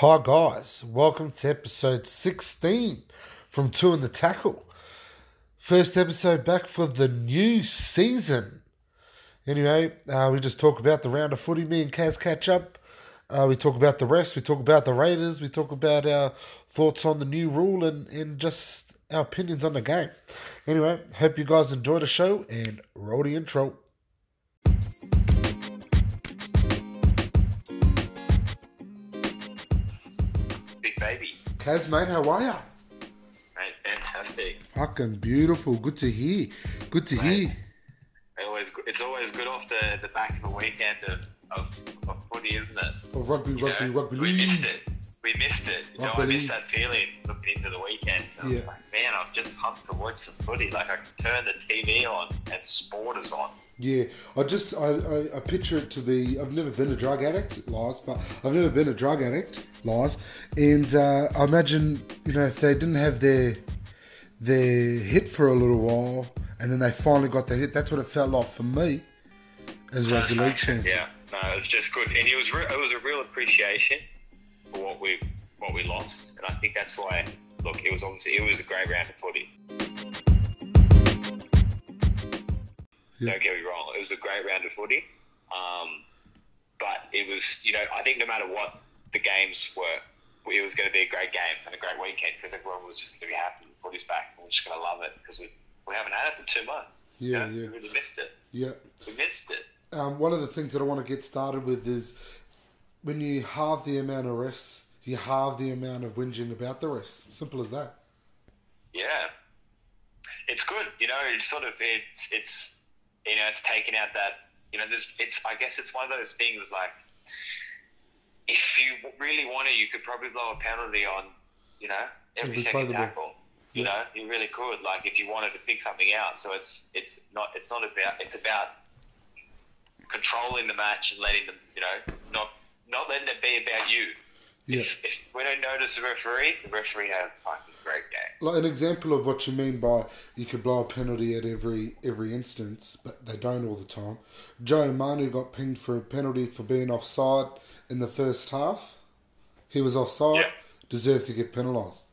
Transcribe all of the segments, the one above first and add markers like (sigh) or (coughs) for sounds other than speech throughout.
Hi, guys. Welcome to episode 16 from Two in the Tackle. First episode back for the new season. Anyway, uh, we just talk about the round of footy. Me and Kaz catch up. Uh, we talk about the rest. We talk about the Raiders. We talk about our thoughts on the new rule and, and just our opinions on the game. Anyway, hope you guys enjoy the show and roll the intro. Kaz, mate, how are ya? Mate, fantastic. Fucking beautiful. Good to hear. Good to hear. Always, it's always good off the, the back of a weekend of, of, of footy, isn't it? Of rugby, You rugby, know, rugby we missed it. We missed it. You know, I missed that feeling looking into the weekend. I was Yeah. like, man, I'm just pumped to watch some footy. Like, I can turn the TV on and sport is on. Yeah, I just I, I, I picture it to be. I've never been a drug addict, Lars, but I've never been a drug addict, Lars, and uh, I imagine you know if they didn't have their their hit for a little while, and then they finally got their hit. That's what it felt like for me as rugby league fan. Yeah, no, it's just good, and it was re- it was a real appreciation for what we what we lost, and I think that's why. Look, it was obviously it was a great round of footy. Yeah. Don't get me wrong, it was a great round of footy, um, but it was you know I think no matter what the games were, it was going to be a great game and a great weekend because everyone was just going to be happy the footy's back and we're just going to love it because we, we haven't had it for two months. you Yeah, know? yeah. we really missed it. Yeah. We missed it. Um, one of the things that I want to get started with is when you halve the amount of refs, you halve the amount of whinging about the refs. Simple as that. Yeah, it's good. You know, it's sort of it's it's you know it's taken out that you know there's it's I guess it's one of those things like if you really want to, you could probably blow a penalty on you know every second tackle. You know, you really could. Like if you wanted to pick something out. So it's it's not it's not about it's about controlling the match and letting them you know not not letting it be about you. Yeah. If, if we don't notice the referee, the referee had a fucking great game. like an example of what you mean by you could blow a penalty at every every instance, but they don't all the time. Joe Manu got pinged for a penalty for being offside in the first half. He was offside, Yeah. deserved to get penalised.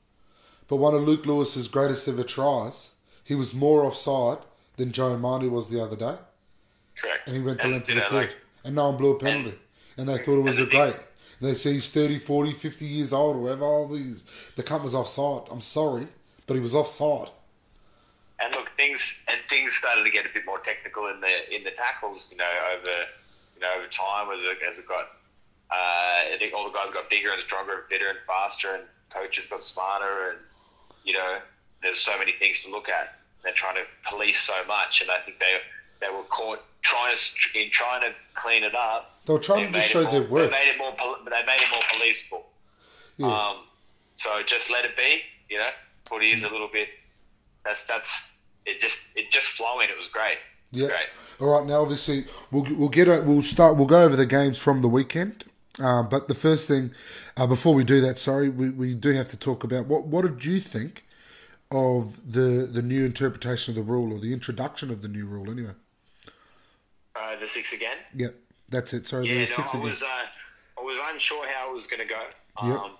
But one of Luke Lewis's greatest ever tries, he was more offside than Joe Manu was the other day, Correct. and he went the length of the field, like, and no one blew a penalty, and they thought it was a and great. They say he's 30, 40, 50 years old, or whatever all these. The cunt was offside. I'm sorry, but he was offside. And look, things and things started to get a bit more technical in the in the tackles. You know, over you know over time as it, as it got, uh, I think all the guys got bigger and stronger and fitter and faster, and coaches got smarter, and you know, there's so many things to look at. They're trying to police so much, and I think they they were caught trying to in trying to clean it up. They were trying to show more- their work. They made it more. They made it more policeable. Yeah. Um, so just let it be. You know, footy is a little bit. That's that's it. Just it just flowing. It was great. It was Yeah. great. All right. Now, obviously, we'll we'll get a, we'll start. We'll go over the games from the weekend. Uh, but the first thing, uh, before we do that, sorry, we, we do have to talk about what what did you think of the the new interpretation of the rule or the introduction of the new rule? Anyway. Uh, the six again. Yep. That's it. Sorry, Yeah, the no, six I again. was uh, I was unsure how it was going to go. Yep. Um,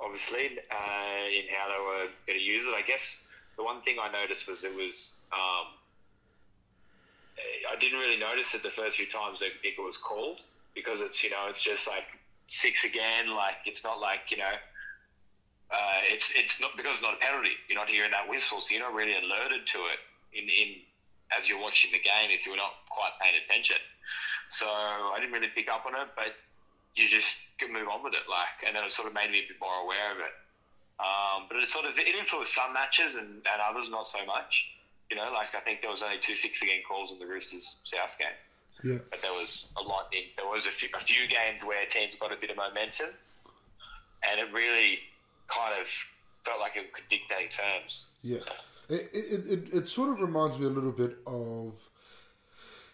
obviously, uh, in how they were going to use it. I guess the one thing I noticed was it was. Um, I didn't really notice it the first few times that it was called because it's you know it's just like six again. Like it's not like you know. Uh, it's it's not because it's not a penalty. You're not hearing that whistle, so you're not really alerted to it in, in as you're watching the game if you're not quite paying attention. So I didn't really pick up on it, but you just can move on with it. Like, and then it sort of made me a bit more aware of it. Um, but it sort of it influenced some matches and, and others not so much. You know, like I think there was only two six again calls in the Roosters South game, Yeah. but there was a lot. In, there was a few, a few games where teams got a bit of momentum, and it really kind of felt like it could dictate terms. Yeah, it, it, it, it sort of reminds me a little bit of,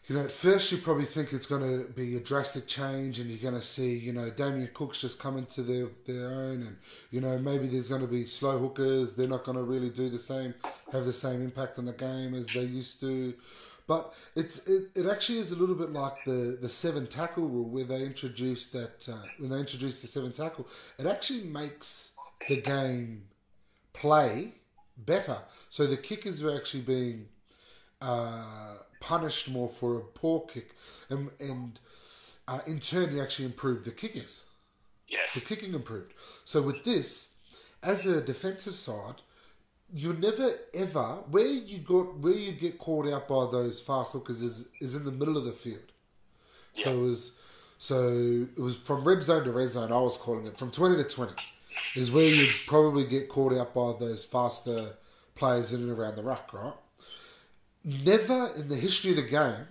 you know, at first you probably think it's going to be a drastic change and you're going to see, you know, Damien Cook's just coming to their, their own and, you know, maybe there's going to be slow hookers. They're not going to really do the same, have the same impact on the game as they used to. But it's it, it actually is a little bit like the, the seven tackle rule where they introduced that uh, when they introduced the seven tackle, it actually makes the game play better. So the kickers were actually being uh, punished more for a poor kick, and, and uh, in turn, you actually improved the kickers. Yes. The kicking improved. So with this, as a defensive side, you never ever where you got where you get caught out by those fast hookers is is in the middle of the field. So it was so it was from red zone to red zone. I was calling it from twenty to twenty is where you probably get caught out by those faster players in and around the ruck, right? Never in the history of the game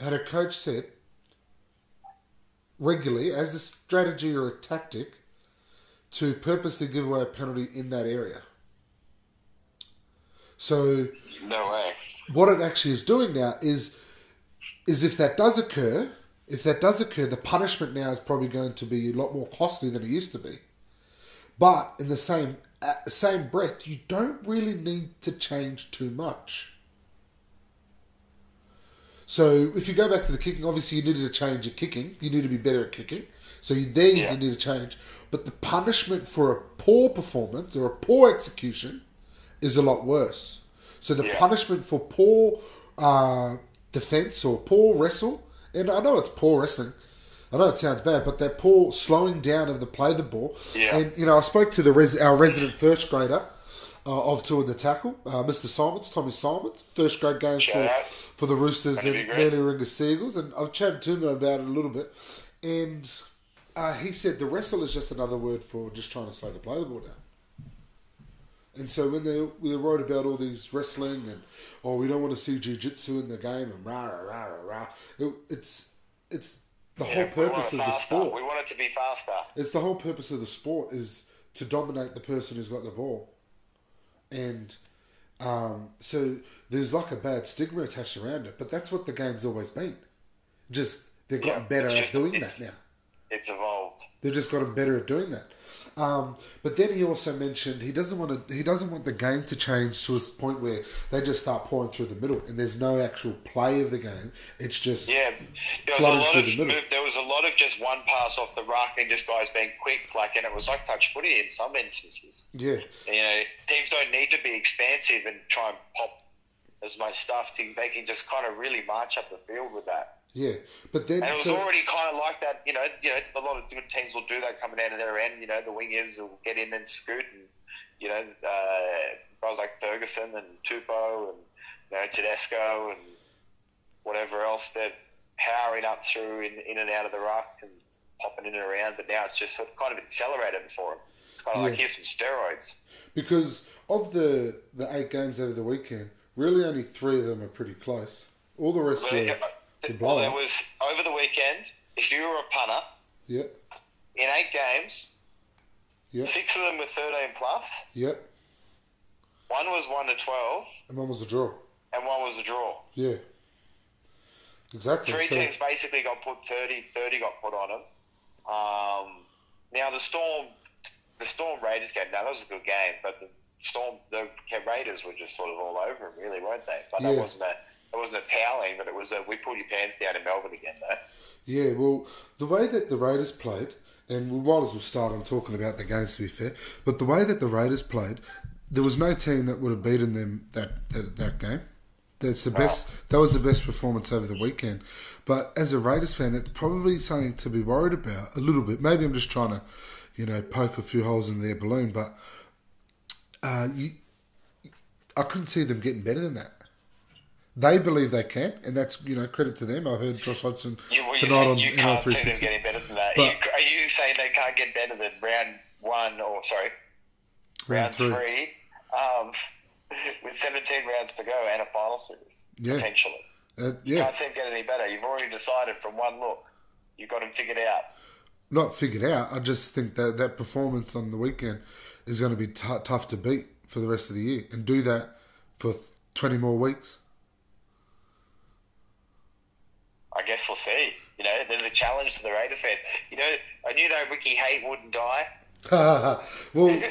had a coach said regularly as a strategy or a tactic to purposely give away a penalty in that area. So No way. what it actually is doing now is is if that does occur, if that does occur, the punishment now is probably going to be a lot more costly than it used to be. But in the same at the same breath, you don't really need to change too much. So if you go back to the kicking, obviously you needed to change your kicking. You need to be better at kicking. So you, there you need to change. But the punishment for a poor performance or a poor execution is a lot worse. So the Yeah. punishment for poor uh, defense or poor wrestle, and I know it's poor wrestling. I know it sounds bad, but that poor slowing down of the play the ball. Yeah. And you know, I spoke to the res- our resident first grader uh, of two in the tackle, uh, Mr. Simons, Tommy Simons, first grade game Shout for out. for the Roosters That'd and. Manly Seagulls, and I've chatted to him about it a little bit, and uh, he said the wrestle is just another word for just trying to slow the play the ball down. And so when they when they wrote about all these wrestling and oh we don't want to see jiu-jitsu in the game and rah rah rah rah rah, it, it's it's the whole Yeah, want purpose of the sport. We want it to be faster. It's the whole purpose of the sport is to dominate the person who's got the ball, and um, so there's like a bad stigma attached around it. But that's what the game's always been. Just they've gotten Yeah, better it's at doing that now. It's evolved. They've just gotten better at doing that. Um, but then he also mentioned he doesn't want to. He doesn't want the game to change to a point where they just start pouring through the middle and there's no actual play of the game. It's just Yeah, there was a lot of the there was a lot of just one pass off the ruck and just guys being quick, like, and it was like touch footy in some instances. yeah. You know, teams don't need to be expansive and try and pop as much stuff. To, they can just kind of really march up the field with that. Yeah, but then And it was so, already kind of like that. You know, you know, a lot of good teams will do that coming out of their end. You know, the wingers will get in and scoot, and you know, uh, guys like Ferguson and Tupou and you know Tedesco and whatever else they're powering up through in, in and out of the ruck and popping in and around. But now it's just sort of kind of accelerated for them. It's kind of like here's some steroids. because of the the eight games over the weekend, really only three of them are pretty close. All the rest Well, are yeah, well, there was over the weekend. If you were a punter yeah, in eight games, yeah, six of them were thirteen plus. yeah. One was one to twelve, And one was a draw. and one was a draw. Yeah, exactly. Three So- teams basically got put 30, 30 got put on them. Um, now the Storm, the Storm Raiders game. Now that was a good game, but the Storm, the Raiders were just sort of all over them, really, weren't they? But that wasn't a, that wasn't a toweling, but it was a we pulled your pants down in Melbourne again, though. Yeah, well, the way that the Raiders played, and we might as well start on talking about the games to be fair, but the way that the Raiders played, there was no team that would have beaten them that that, that game. That's the best. That was the best performance over the weekend. But as a Raiders fan, it's probably something to be worried about a little bit. Maybe I'm just trying to, you know, poke a few holes in their balloon. But uh, you, I couldn't see them getting better than that. They believe they can, and that's you know credit to them. I heard Josh Hodgson You, well, you, tonight said on you can't see them getting better than that. But- are, you, are you saying they can't get better than round one or sorry, Round round three. three, um, (laughs) with 17 rounds to go and a final series Yeah. potentially? Uh, yeah, Can't see them get any better. You've already decided from one look. You've got them figured out. not figured out. I just think that that performance on the weekend is going to be t- tough to beat for the rest of the year, and do that for twenty more weeks. I guess we'll see. You know, there's a challenge to the Raiders fans. You know, I knew that Ricky Haight wouldn't die. (laughs) well,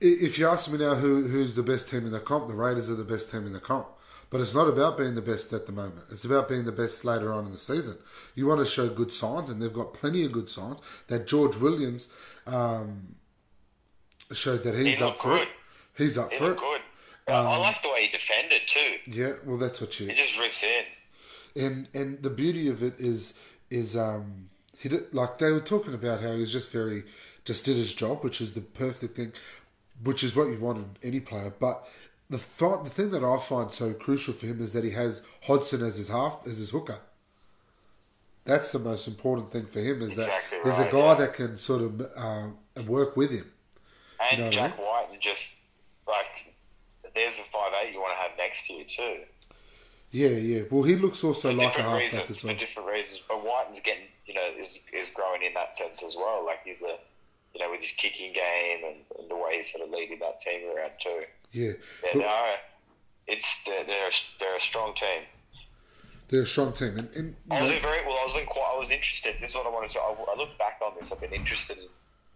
if you ask me now who who's the best team in the comp, the Raiders are the best team in the comp. But it's not about being the best at the moment. It's about being the best later on in the season. You want to show good signs, and they've got plenty of good signs. That George Williams um, showed that he's He up for it. He's up He for it. good. I like the way he defended too. Yeah, well, that's what you. He just rips in. And and the beauty of it is is um he did, like they were talking about how he was just very just did his job, which is the perfect thing, which is what you want in any player. But the fi- the thing that I find so crucial for him is that he has Hodgson as his half as his hooker. That's the most important thing for him is that Exactly there's a guy yeah. that can sort of uh, work with him. And know what I Jack Wighton and just like there's a five eight you want to have next year too. Yeah, yeah. Well, he looks also For like a halfback reasons. as For different reasons. But Wighton's getting you know, is is growing in that sense as well. Like he's a you know, with his kicking game and, and the way he's sort of leading that team around too. Yeah, Yeah, but no, it's they're they're a, they're a strong team. they're a strong team, and, and I was very well. I was quite. I was interested. This is what I wanted to. I, I looked back on this. I've been interested. In,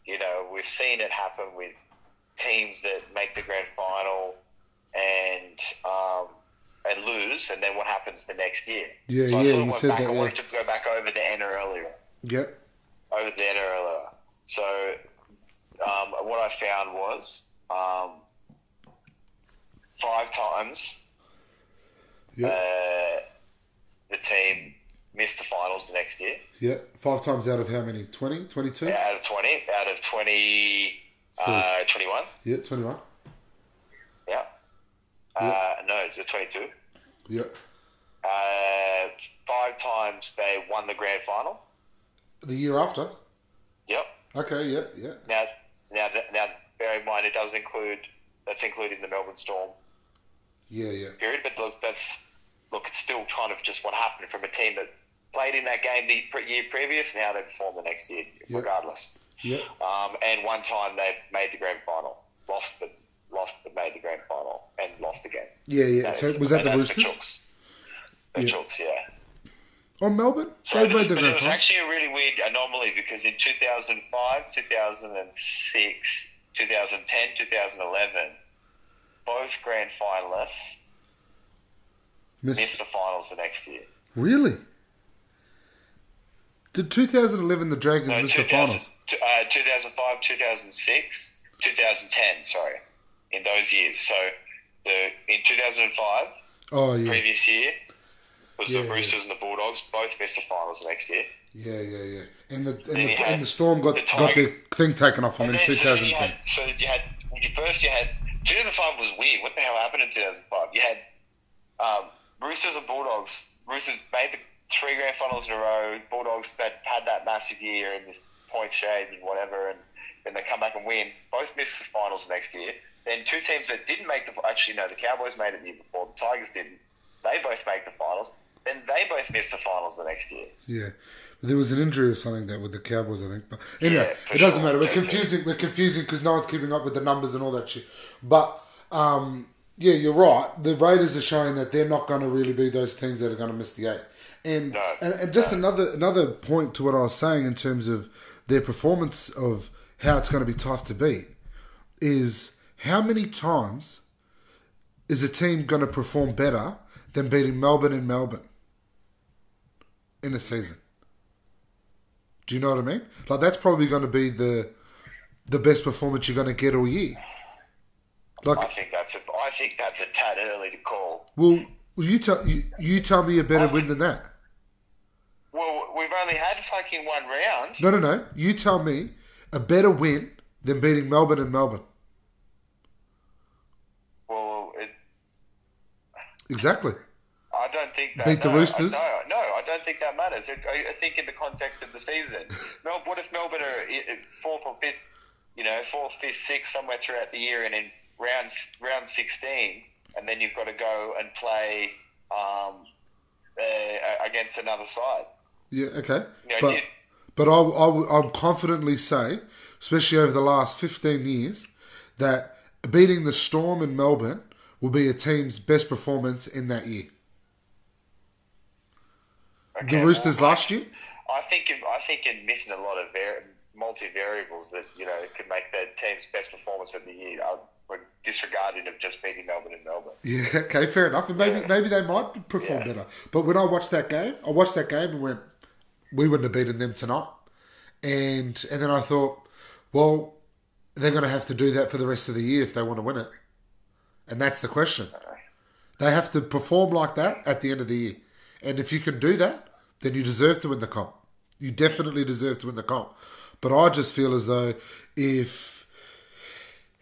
you know, we've seen it happen with teams that make the grand final and um, and lose, and then what happens the next year. Yeah, so I yeah, sort of you went said back. that, I yeah. wanted to go back over the Enna earlier. yeah, Over the Enna earlier. So um, what I found was um, five times yeah, uh, the team missed the finals the next year. yeah. Five times out of how many? 20? 22? Yeah, out of 20, out of 20, uh, 21. Yeah, 21. Uh, no, it's a 22. Yep. Uh, five times they won the grand final. The year after? Yep. Okay, yeah, yeah. Now, now, now, bear in mind, it does include that's including the Melbourne Storm Yeah, yeah. period. But look, that's look, it's still kind of just what happened from a team that played in that game the year previous Now they performed the next year, Yeah. regardless. Yeah. Um, and one time they made the grand final, lost the lost made the grand final and lost again. Yeah, yeah. That So is- was that the Roosters? Chooks. The Yeah. Chooks, yeah. On Melbourne? So they was, made the but there grand was actually a really weird anomaly because in 2005, 2006, 2010, 2011, both grand finalists missed Missed. the finals the next year. Really? Did 2011 the Dragons No, miss the finals? uh, 2005, 2006, 2010, sorry, in those years. So the in 2005, Oh, yeah. previous year, was Yeah, the yeah. Roosters and the Bulldogs both missed the finals next year. Yeah, yeah, yeah. And the and the, and the Storm got the got their thing taken off them in And then, so you 2010. had, so you had you first you had 2005 was weird. What the hell happened in 2005? You had um, Roosters and Bulldogs. Roosters made the three grand finals in a row. Bulldogs that had that massive year and this point shade and whatever, and then they come back and win. Both missed the finals next year. Then two teams that didn't make the actually no, the Cowboys made it the year before. The Tigers didn't. They both make the finals. Then they both missed the finals the next year. Yeah. But there was an injury or something there with the Cowboys, I think. But anyway, Yeah, it doesn't sure. matter. We're confusing. We're confusing because no one's keeping up with the numbers and all that shit. But um, yeah, you're right. The Raiders are showing that they're not going to really be those teams that are going to miss the eight. And No, and, and just another another point to what I was saying in terms of their performance of how it's going to be tough to beat is how many times is a team going to perform better than beating Melbourne in Melbourne in a season? Do you know what I mean? Like that's probably going to be the the best performance you're going to get all year. I think that's a, I think that's a tad early to call. well, well, you tell you, you tell me a better win than that. Well, we've only had fucking one round. No, no, no. You tell me a better win than beating Melbourne and Melbourne. Well, it, Exactly. I don't think that. Beat the Roosters? I, no, no, I don't think that matters. I, I think in the context of the season, (laughs) Mel, what if Melbourne are fourth or fifth, you know, fourth, fifth, sixth, somewhere throughout the year, and in round round sixteen, and then you've got to go and play um, uh, against another side. Yeah. Okay. You know, But you- but I'll, I'll I'll confidently say, especially over the last fifteen years, that beating the Storm in Melbourne will be a team's best performance in that year. okay, The Roosters well, last year. I think in- I think in missing a lot of multi variables that you know could make their team's best performance of the year. I would disregarding of just beating Melbourne in Melbourne. Yeah, (laughs) okay, fair enough. And maybe maybe they might perform Yeah. better. But when I watched that game, I watched that game and went, we wouldn't have beaten them tonight. And and then I thought, well, they're going to have to do that for the rest of the year if they want to win it. And that's the question. They have to perform like that at the end of the year. And if you can do that, then you deserve to win the comp. You definitely deserve to win the comp. But I just feel as though if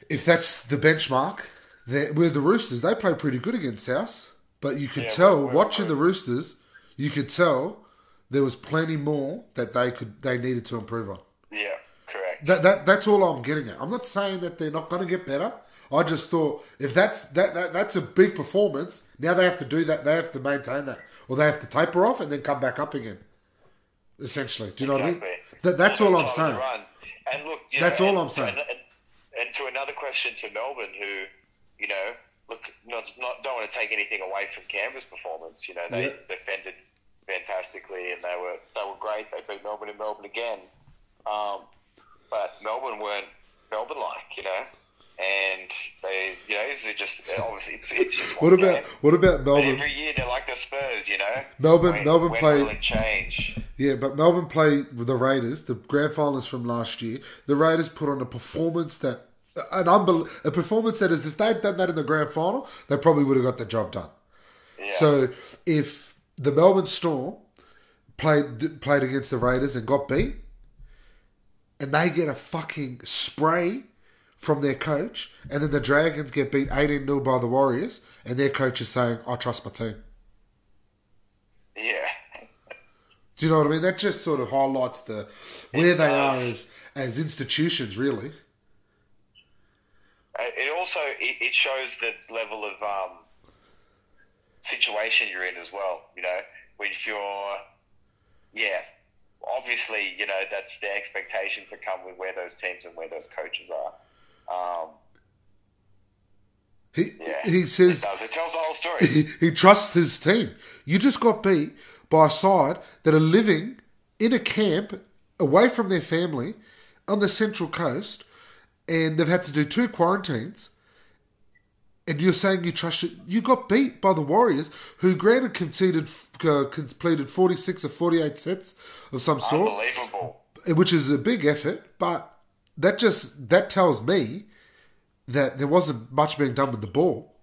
if that's the benchmark, that with the Roosters, they play pretty good against South. But you could Yeah, tell watching the Roosters, you could tell there was plenty more that they could they needed to improve on. Yeah, correct. That, that that's all I'm getting at. I'm not saying that they're not going to get better. I just thought if that's that, that that's a big performance, now they have to do that. They have to maintain that, or they have to taper off and then come back up again. Essentially, do you know what I mean? That, that's all I'm saying. And look, you That's know, all I'm saying. an- And, and to another question to Melbourne, who, you know, look, not, not don't want to take anything away from Canberra's performance. You know, they Yeah. defended fantastically, and they were they were great. They beat Melbourne and Melbourne again, um, but Melbourne weren't Melbourne like, you know. And they, you know, this is just obviously it's, it's just What about game. what about But Melbourne? every year they're like the Spurs, you know. Melbourne- when, Melbourne when play- change? Yeah, but Melbourne play with the Raiders, the grand finalists from last year. The Raiders put on a performance that an unbel- a performance that is if they'd done that in the grand final, they probably would have got the job done. Yeah. So if the Melbourne Storm played played against the Raiders and got beat, and they get a fucking spray from their coach, and then the Dragons get beat 18 0 by the Warriors, and their coach is saying, I trust my team. yeah. Do you know what I mean? That just sort of highlights the where they are as as institutions, really. Uh, It also it, it shows the level of um, situation you're in as well. You know, when you're, yeah, obviously, you know that's the expectations that come with where those teams and where those coaches are. Um, He yeah, he says it does. It tells the whole story. he, he trusts his team. You just got beat by a side that are living in a camp away from their family on the central coast, and they've had to do two quarantines. And you're saying you trust it? You got beat by the Warriors, who granted conceded uh, completed 46 or 48 sets of some sort. Unbelievable. which is a big effort, but that just that tells me that there wasn't much being done with the ball,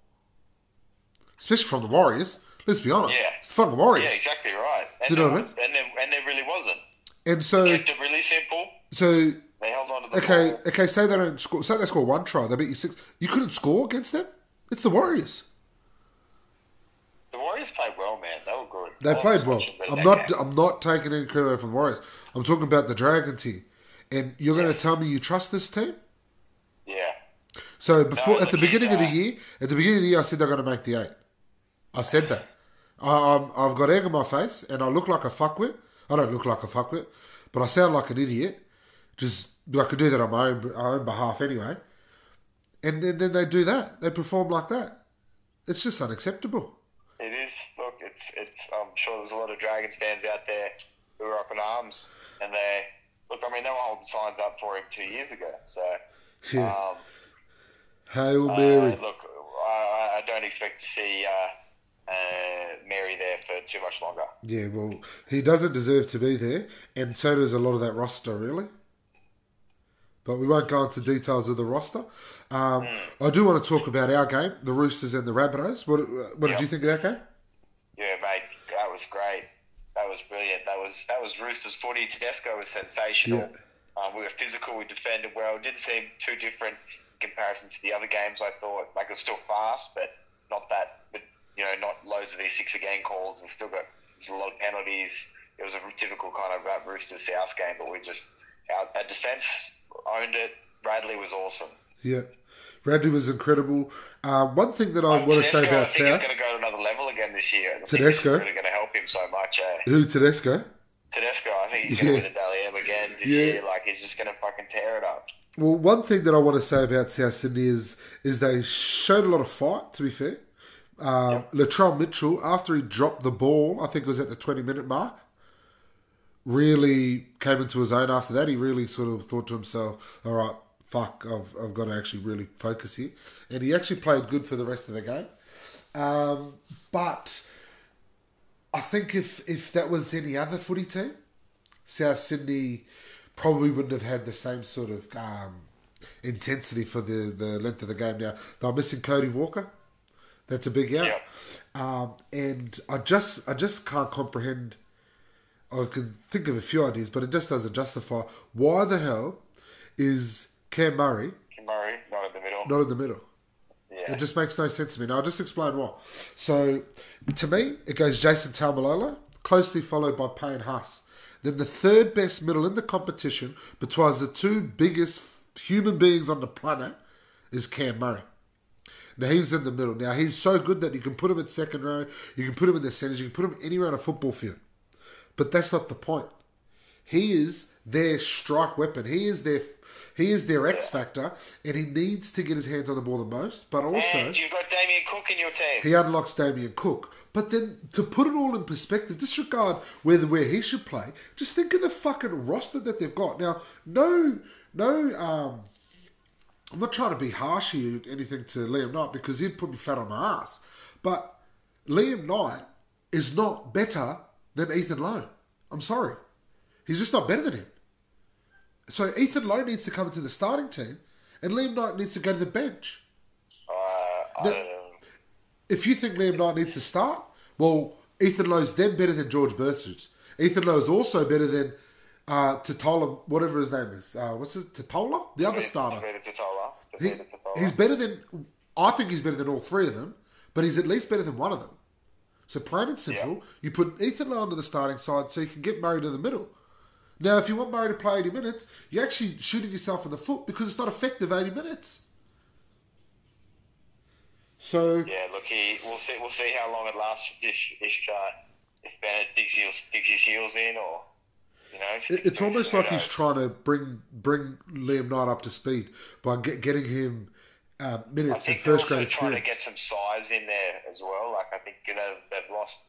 especially from the Warriors. Let's be honest, Yeah. it's the fucking Warriors. Yeah, exactly right. And Do you know what I mean? And there, and there really wasn't. And so, Kept it really simple. so They held on to the okay, ball. okay. Say they don't score. Say they score one try. They beat you six. You couldn't score against them. It's the Warriors. The Warriors played well, man. They were good. They I played well. I'm game. not. I'm not taking any credit away from the Warriors. I'm talking about the Dragons here. And you're going to tell me you trust this team? Yeah. So before No, at the beginning of the uh, year, at the beginning of the year, I said they're going to make the eight. I said that. I, I'm, I've got egg on my face, and I look like a fuckwit. I don't look like a fuckwit, but I sound like an idiot. Just I could do that on my own, our own behalf anyway. And then, then they do that. They perform like that. It's just unacceptable. It is. Look, it's it's. I'm sure there's a lot of Dragons fans out there who are up in arms, and they look. I mean, they were holding signs up for him two years ago. So, Yeah. um, Hail uh, Mary. look, I, I don't expect to see uh, uh, Mary there for too much longer. Yeah, well, he doesn't deserve to be there, and so does a lot of that roster, really. But we won't go into details of the roster. Um, Hmm. I do want to talk about our game, the Roosters and the Rabbitohs. What, what did you think of that game? Yeah, mate, that was great. Was brilliant. That was that was Roosters footy. Tedesco was sensational. Yeah. Um, we were physical. We defended well. It didn't seem too different in comparison to the other games. I thought like it was still fast, but not that. But you know, not loads of these six again calls. We still got a lot of penalties. It was a typical kind of uh, Roosters South game, but we just our, our defense owned it. Radley was awesome. Yeah. Radley was incredible. Uh, one thing that I want to say I about think he's South, going to go to another level again this year. I think Tedesco? Really going to help him so much. Eh? who Tedesco? Tedesco, I think he's going Yeah. to win the Dally M again this Yeah. year. Like he's just going to fucking tear it up. Well, one thing that I want to say about South Sydney is is they showed a lot of fight. To be fair, um, Latrell Mitchell after he dropped the ball, I think it was at the twenty minute mark, really came into his own. After that, he really sort of thought to himself, "All right, fuck, I've, I've got to actually really focus here. And he actually played good for the rest of the game. Um, but I think if, if that was any other footy team, South Sydney probably wouldn't have had the same sort of um, intensity for the, the length of the game. Now, they're missing Cody Walker. That's a big out. Yeah. Um, and I just I just can't comprehend. I can think of a few ideas, but it just doesn't justify why the hell is Cam Murray Cam Murray, not in the middle. not in the middle. yeah. It just makes no sense to me. Now I'll just explain why. So, to me, it goes Jason Taumalolo, closely followed by Payne Haas. Then the third best middle in the competition, between the two biggest human beings on the planet, is Cam Murray. Now he's in the middle. Now he's so good that you can put him in second row, you can put him in the centres, you can put him anywhere on a football field. But that's not the point. He is their strike weapon. He is their he is their X factor, and he needs to get his hands on the ball the most. But also, and you've got Damien Cook in your team. he unlocks Damien Cook. But then to put it all in perspective, disregard whether where he should play. Just think of the fucking roster that they've got now. No, no. Um, I'm not trying to be harsh here, or anything to Liam Knight because he'd put me flat on my ass. But Liam Knight is not better than Ethan Lowe. I'm sorry, he's just not better than him. So Ethan Lowe needs to come into the starting team, and Liam Knight needs to go to the bench. Uh, I No. If you think Liam Knight needs to start, well, Ethan Lowe's then better than George Burgess. Ethan Lowe is also better than uh, Tatola, whatever his name is. Uh, what's his Tatola? The other starter. Tatola. He, he's better than. I think he's better than all three of them, but he's at least better than one of them. So plain and simple, Yeah. you put Ethan Lowe onto the starting side so you can get Murray to the middle. Now, if you want Murray to play 80 minutes, you're actually shooting yourself in the foot because it's not effective 80 minutes. So, Yeah, look, he, we'll see. We'll see how long it lasts Dish, Ish, uh, if Bennett digs, heels, digs his heels in, or you know. It- It's almost like he's trying to bring bring Liam Knight up to speed by get, getting him uh, minutes and first grade trying to experience. get some size in there as well. Like I think they've, they've lost.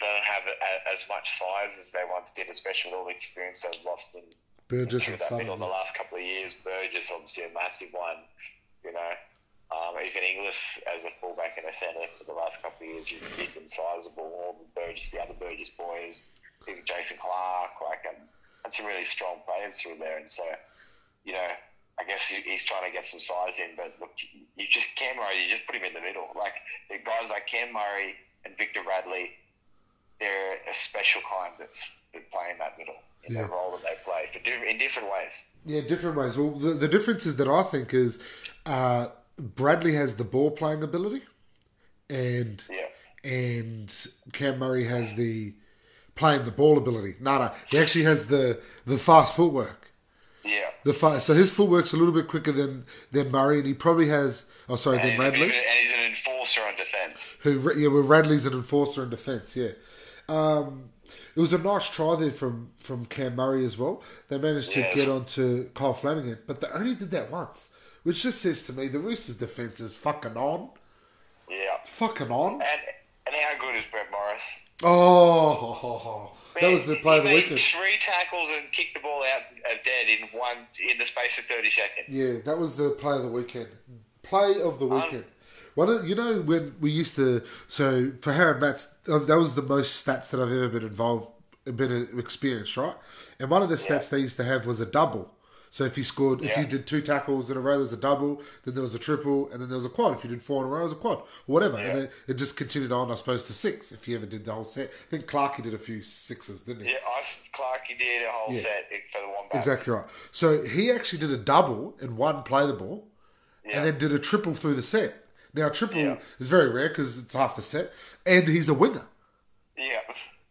They don't have a, as much size as they once did, especially with all the experience they've lost in Burgess and that middle the last couple of years. Burgess, obviously a massive one. You know, um, even Inglis as a fullback and a centre for the last couple of years, is big and sizable. All the Burgess, the other Burgess boys, even Jason Clark, like um, that's some really strong players through there. And so, you know, I guess he's trying to get some size in. But look, you just Cam Murray, you just put him in the middle. Like the guys like Cam Murray and Victor Radley, they're a special kind that's that play in that middle in Yeah. the role that they play for di- in different ways. Yeah, different ways. Well, the, the difference is that I think is uh, Radley has the ball playing ability, and Yeah. and Cam Murray has the playing the ball ability. No, no, he actually has the the fast footwork. Yeah. The fast, so his footwork's a little bit quicker than than Murray, and he probably has. Oh, sorry, And than Radley. of and he's an enforcer on defence. Who, yeah, well, Radley's an enforcer in defence. Yeah, um, it was a nice try there from from Cam Murray as well. They managed to Yes. get onto Kyle Flanagan, but they only did that once, which just says to me the Roosters' defence is fucking on, Yeah. fucking on. And and how good is Brett Morris? Oh, (laughs) that was the play of the weekend. Three tackles and kicked the ball out of dead in one in the space of thirty seconds. Yeah, that was the play of the weekend. Play of the weekend. One of, you know when we used to so for Harry Mats uh, that was the most stats that I've ever been involved been experienced right, and one of the stats they used to have was a double. So if you scored, if you did two tackles in a row, there was a double. Then there was a triple, and then there was a quad. If you did four in a row, it was a quad, or whatever. And then it just continued on, I suppose, to six. If you ever did the whole set, I think Clarkey did a few sixes, didn't he? Yeah, I Clarkey did a whole Yeah. set for the Wombats. Exactly right. So he actually did a double and one play the ball, Yeah. and then did a triple through the set. Now triple Yeah. is very rare because it's half the set, and he's a winger. Yeah.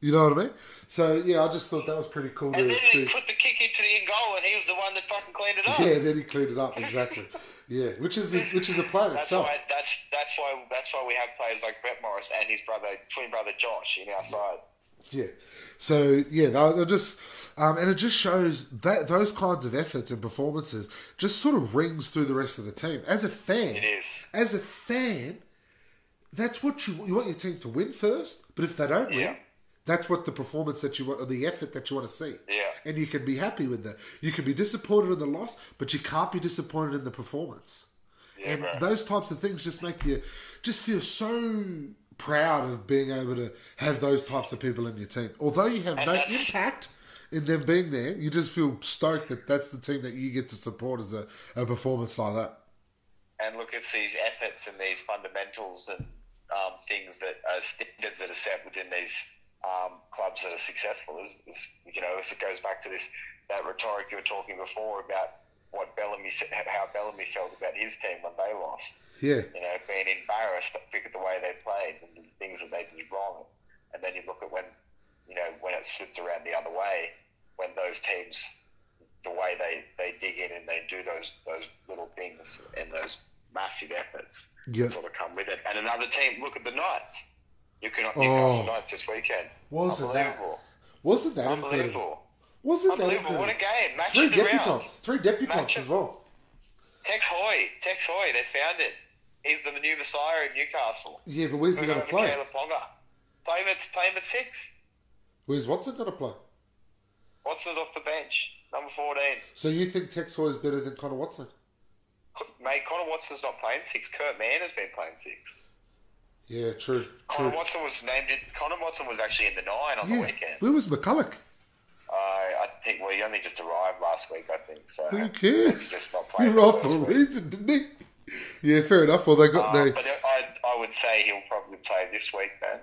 You know what I mean? So yeah, I just thought that was pretty cool And to then see. he put the kick into the end goal, and he was the one that fucking cleaned it up. Yeah, then he cleaned it up exactly. (laughs) yeah, which is a, which is a play That's itself. why. That's that's why. That's why we have players like Brett Morris and his brother, twin brother Josh, in our side. Yeah. So yeah, they're just um, and it just shows that those kinds of efforts and performances just sort of rings through the rest of the team. As a fan, It is. As a fan, that's what you you want your team to win first. But if they don't win, That's what the performance that you want, or the effort that you want to see. Yeah. And you can be happy with that. You can be disappointed in the loss, but you can't be disappointed in the performance. Yeah, and bro. those types of things just make you just feel so proud of being able to have those types of people in your team. Although you have And no impact in them being there, you just feel stoked that that's the team that you get to support as a, a performance like that. and look, it's these efforts and these fundamentals and um, things that are standards that are set within these um, clubs that are successful. Is, is you know, it goes back to this that rhetoric you were talking before about what Bellamy said, how Bellamy felt about his team when they lost. Yeah. You know, being embarrassed at the way they played and the things that they did wrong, and then you look at when you know when it slipped around the other way, when those teams the way they, they dig in and they do those those little things and those massive efforts Yeah. sort of come with it. And another team, look at the Knights. You can Oh. Newcastle Knights this weekend. Wasn't that- Unbelievable. Wasn't that incredible? Unbelievable. Wasn't that Unbelievable. What a game. Match Three round. Three debutantes Match as well. Tex Hoy. Tex Hoy. They found it. He's the new Messiah in Newcastle. Yeah, but where's he going to play? Kalyn Ponga. Play him at, play him at six. Where's Watson going to play? Watson's off the bench. Number 14. So you think Tex Hoy is better than Connor Watson? Mate, Connor Watson's not playing six. Kurt Mann has been playing six. Yeah, true, Connor true. Watson was named. It, Connor Watson was actually in the nine on the weekend. Where was McCullough? Uh, I think. Well, he only just arrived last week. I think so. Who cares? He's Just not playing arrived for this a reason, didn't he? Yeah, fair enough. Well, they got Uh, they but I, I would say he'll probably play this week, man.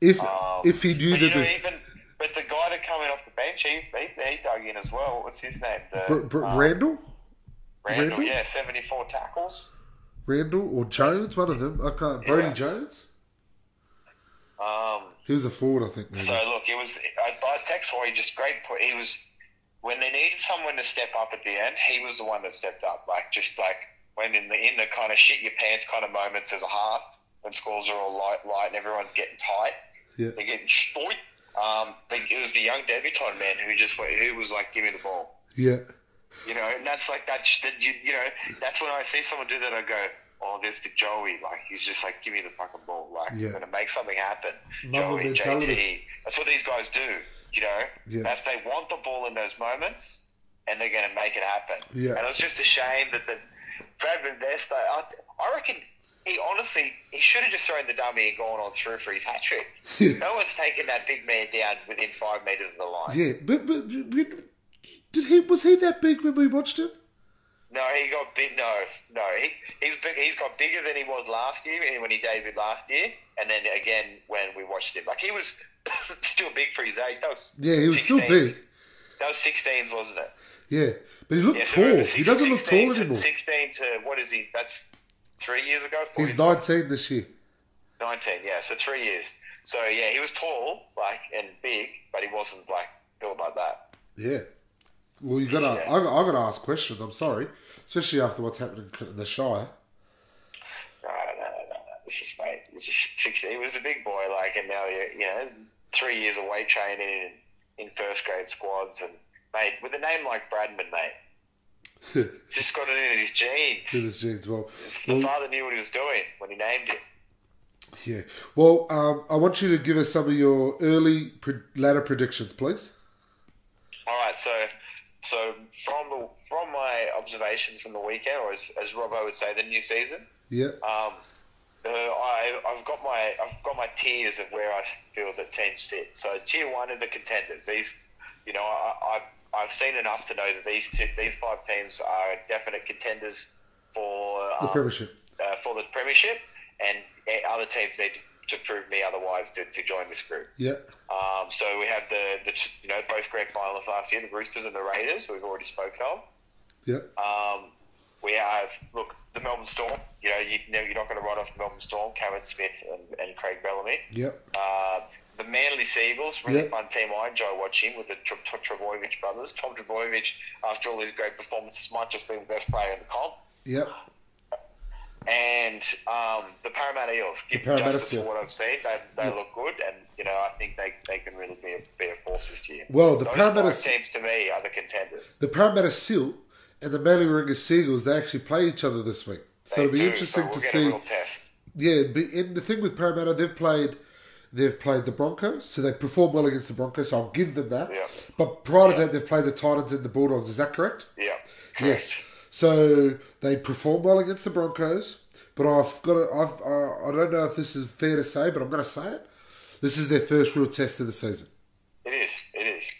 if Um, if he knew you that know, the even but the guy that coming off the bench, he, he, he dug in as well. What's his name? The, Br- Br- um, Randall, Randall, Randall? yeah, seventy-four tackles. Randall or Jones, one of them. I can't. Brody Yeah. Jones. Um, He was a forward, I think. Maybe. So look, it was I, I Tex Hoy just great. He was when they needed someone to step up at the end. He was the one that stepped up. Like just like when in the in the kind of shit your pants kind of moments as a half when scores are all light, light and everyone's getting tight. yeah, They're getting spoilt. Um, it was the young debutant man who just went- who was like, "Give me the ball," yeah, you know. And that's like that. that you, you know, that's when I see someone do that. I go, "Oh, there's the Joey." Like he's just like, "Give me the fucking ball." Like Yeah. I'm gonna make something happen. Joey. JT. That's what these guys do. You know, Yeah. that's they want the ball in those moments, and they're gonna make it happen. Yeah. And it was just a shame that the Bradman Best, I, I reckon. He honestly, he should have just thrown the dummy and gone on through for his hat trick. No one's taken that big man down within five meters of the line. yeah. But, but, but did he was he that big when we watched him? No, he got big. No, no, he, he's big. He's got bigger than he was last year when he debuted last year, and then again when we watched him. Like he was (coughs) still big for his age. That was Yeah, he was still big. That was 16s, wasn't it? Yeah, but he looked Yeah, so tall. he doesn't look tall anymore. 16 to what is he? That's three years ago. He's? 19 this year. 19, yeah, so three years. So yeah, he was tall, like and big, but he wasn't like built like that. Yeah. Well, you gotta. Yeah. I, I gotta ask questions. I'm sorry, especially after what's happened in the Shire. No, no, no, no. This is mate. This is 16. He was a big boy, like, and now you you know three years of weight training in, in first grade squads, and mate, with a name like Bradman, mate, (laughs) just got it in his genes. this James. Well, The well, father knew what he was doing when he named him. yeah. Well, um, I want you to give us some of your early pre- ladder predictions, please. All right, so so from the from my observations from the weekend, or as, as Robbo would say, the new season. Yeah. Um, uh, I, I've got my I've got my tiers of where I feel the teams sit. So tier one are the contenders. These, you know, I, I've I've seen enough to know that these two, these five teams are definite contenders for The um, Premiership. uh, for the premiership, and uh, other teams need to prove me otherwise to, to join this group. Yeah. Um, so we have the, the you know both grand finalists last year, the Roosters and the Raiders, we've already spoken of. Yeah. Um, we have look the Melbourne Storm. You know, you, you're not going to write off the Melbourne Storm, Cameron Smith and, and Craig Bellamy. Yeah. Uh, the Manly Seagulls, really Yeah. fun team. I enjoy watching with the Tr- Tr- Trbojevic brothers. Tom Trbojevic, after all these great performances, might just be the best player in the comp. Yeah. And um, the Parramatta Eels, give Parramatta justice for what I've seen. They, they look good, and you know I think they, they can really be a, be a force this year. Well, the Those Parramatta teams to me are the contenders. The Parramatta Seal and the Manly Warringah Seagulls, they actually play each other this week. So They it'll be do, interesting so we'll to get see. A real test. Yeah, but in the thing with Parramatta, they've played they've played the Broncos, so they performed well against the Broncos. So I'll give them that. Yeah. But prior to that, they've played the Titans and the Bulldogs. Is that correct? Yeah. Yes. So they performed well against the Broncos, but I've got. To, I've. Uh, I don't know if this is fair to say, but I'm going to say it. This is their first real test of the season. It is. It is.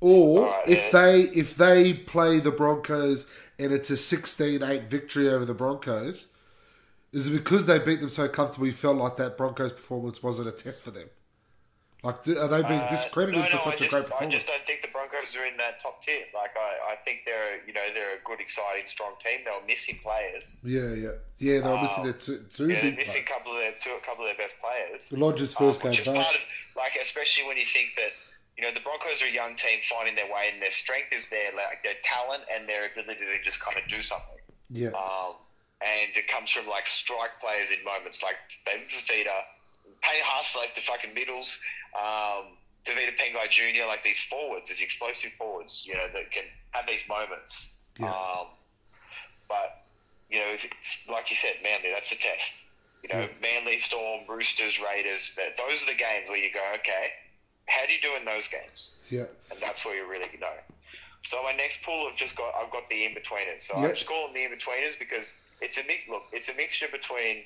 Or Alright, if yeah. they if they play the Broncos and it's a 16-8 victory over the Broncos, is it because they beat them so comfortably you felt like that Broncos performance wasn't a test for them? Like, are they being Uh, discredited no, for such I a just, great performance? I just don't think the Broncos are in that top tier. Like I, I think they're you know they're a good, exciting, strong team. They were missing players. Yeah, yeah, yeah. They were missing their two, two Yeah, they're big missing a couple of their two, a couple of their best players. The Lodge's Um, first game which is part of like especially when you think that you know the Broncos are a young team finding their way, and their strength is their like their talent and their ability to just kind of do something. Yeah, Um, and it comes from like strike players in moments like David Fifita, Payne Haas, like the fucking middles, um, Tevita Pangai Jr., like these forwards, these explosive forwards, you know, that can have these moments. Yeah. Um, but, you know, like you said, Manly, that's a test. You know, Yeah. Manly, Storm, Roosters, Raiders, that, those are the games where you go, okay, how do you do in those games? yeah, and that's where you really know. So my next pool, I've just got I've got the in betweeners. So I Yep. just call them the in betweeners because it's a mix. Look, it's a mixture between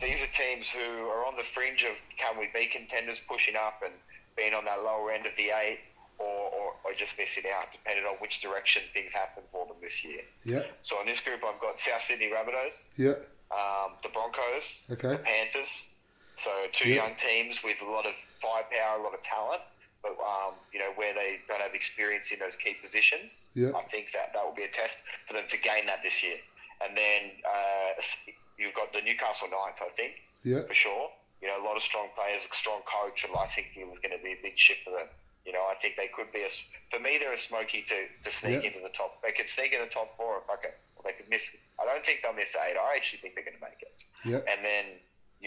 these are teams who are on the fringe of can we be contenders, pushing up and being on that lower end of the eight, or, or, or just missing out, depending on which direction things happen for them this year. yeah, So in this group, I've got South Sydney Rabbitohs, yeah. um, the Broncos, Okay. the Panthers. So two Yeah. young teams with a lot of firepower, a lot of talent, but um, you know where they don't have experience in those key positions. Yeah. I think that that will be a test for them to gain that this year. And then uh, you've got the Newcastle Knights, I think, Yeah, for sure. You know, a lot of strong players, a strong coach, and I think it was going to be a big shift for them. You know, I think they could be a. For me, they're a smoky to, to sneak Yeah. into the top. They could sneak in the top four. If I could, or they could miss. I don't think they'll miss eight. I actually think they're going to make it. yeah. And then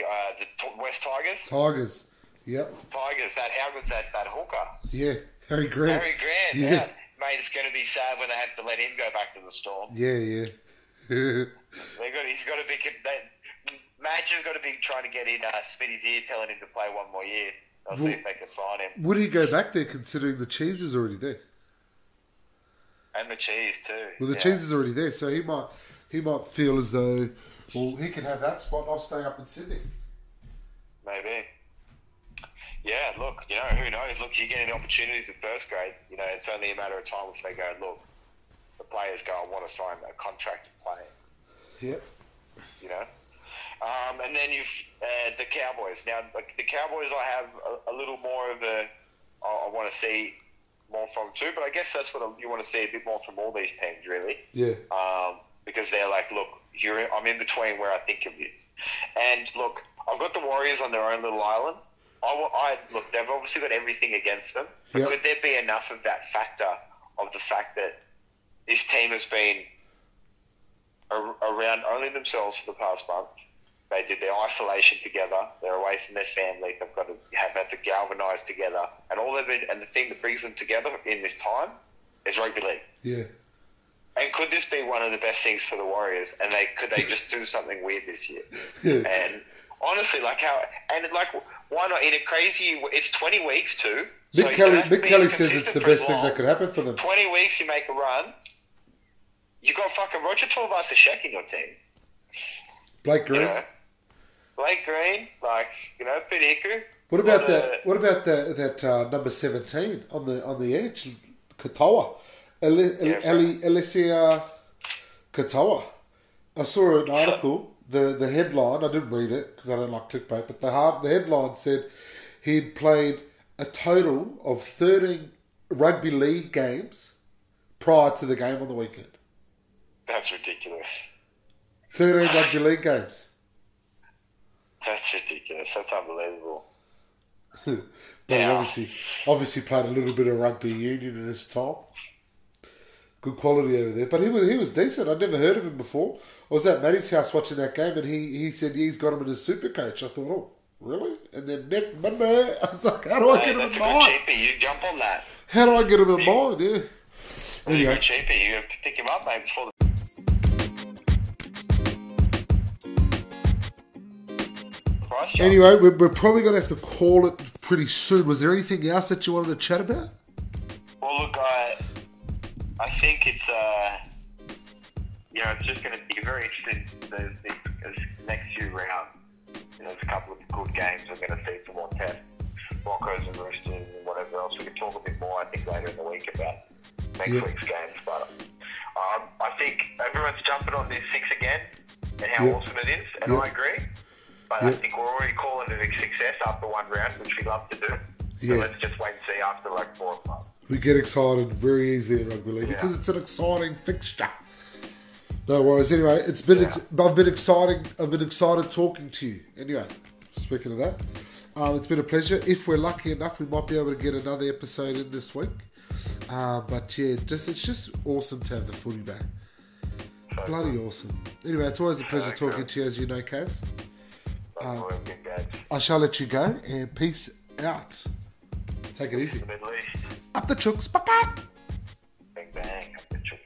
uh, the West Tigers. Tigers. Yep. Tigers. That how good's that that hooker? Yeah. Harry Grant. Harry Grant. Yeah. Yeah. Mate, it's going to be sad when they have to let him go back to the Storm. Yeah, yeah. (laughs) They got. He's got to be. That, Madge has got to be trying to get in uh, Smitty's ear, telling him to play one more year. I'll see if they can sign him. Would he go back there considering the cheese is already there? And the cheese too. Well, the yeah. cheese is already there, so he might he might feel as though well he can have that spot. and I'll stay up in Sydney. Maybe. Yeah, look, you know, who knows? Look, you get any opportunities in first grade, you know, it's only a matter of time if they go, look, the players go, I want to sign a contract to play, Yep. you know? Um, and then you've uh, the Cowboys. Now, like, the Cowboys, I have a, a little more of a, I, I want to see more from too, but I guess that's what you want to see a bit more from all these teams, really Yeah. um, because they're like, look, you're, I'm in between where I think of you. And look, I've got the Warriors on their own little island. I, I look, they've obviously got everything against them. But Yep. could there be enough of that factor of the fact that this team has been ar- around only themselves for the past month? They did their isolation together. They're away from their family. They've got to have had to galvanise together, and all they've been, and the thing that brings them together in this time is rugby league. Yeah. And could this be one of the best things for the Warriors? And they could they just do something weird this year? (laughs) Yeah. And honestly, like how and like why not in a crazy? It's twenty weeks too. so Mick you Kelly, don't have to Mick Kelly says it's the best thing long. that could happen for them. Twenty weeks, you make a run. You got fucking Roger Tuivasa-Sheck in your team. Blake You Green. know, Blake Green, like you know, Pete Hiku. What about that? What about that? That uh, number seventeen on the on the edge, Katoa, Eli, Yeah, Katoa. I saw an article. The the headline. I didn't read it because I don't like clickbait. But the hard, the headline said he'd played a total of thirteen rugby league games prior to the game on the weekend. That's ridiculous. Thirteen rugby league games. That's ridiculous. That's unbelievable. (laughs) But he Yeah. obviously, obviously played a little bit of rugby union in his time. Good quality over there, but he was he was decent. I'd never heard of him before. I was at Matty's house watching that game, and he, he said yeah, he's got him in his super coach. I thought, oh, really? And then next Monday, (laughs) I was like, how do I Hey, get him in mine? You jump on that. How do I get him in mine? Yeah. You go Anyway, cheapie. You pick him up, mate, before the Anyway, we're, we're probably going to have to call it pretty soon. Was there anything else that you wanted to chat about? Well, look, I, I think it's uh, you know, it's just going to be very interesting. The, the, the next few rounds, you know, there's a couple of good games. We're going to see more tests, Broncos and Roosters and whatever else. We can talk a bit more, I think, later in the week about next Yeah. week's games. But um, I think everyone's jumping on this six again and how Yeah. awesome it is, and Yeah. I agree. But I think we're already calling it a success after one round, which we love to do. So let's just wait and see after like four or five. We get excited very easily in rugby league Yeah. because it's an exciting fixture. No worries. Anyway, it's been ex- I've been exciting. I've been excited talking to you. Anyway, speaking of that, um, it's been a pleasure. If we're lucky enough, we might be able to get another episode in this week. Uh, but yeah, just it's just awesome to have the footy back. Bloody awesome. Anyway, it's always a pleasure So talking to you, as you know, Kaz. That's all good games. I shall let you go and peace out. Take it easy. The Middle East. Up the chooks. Bye. Bang bang. Up the chook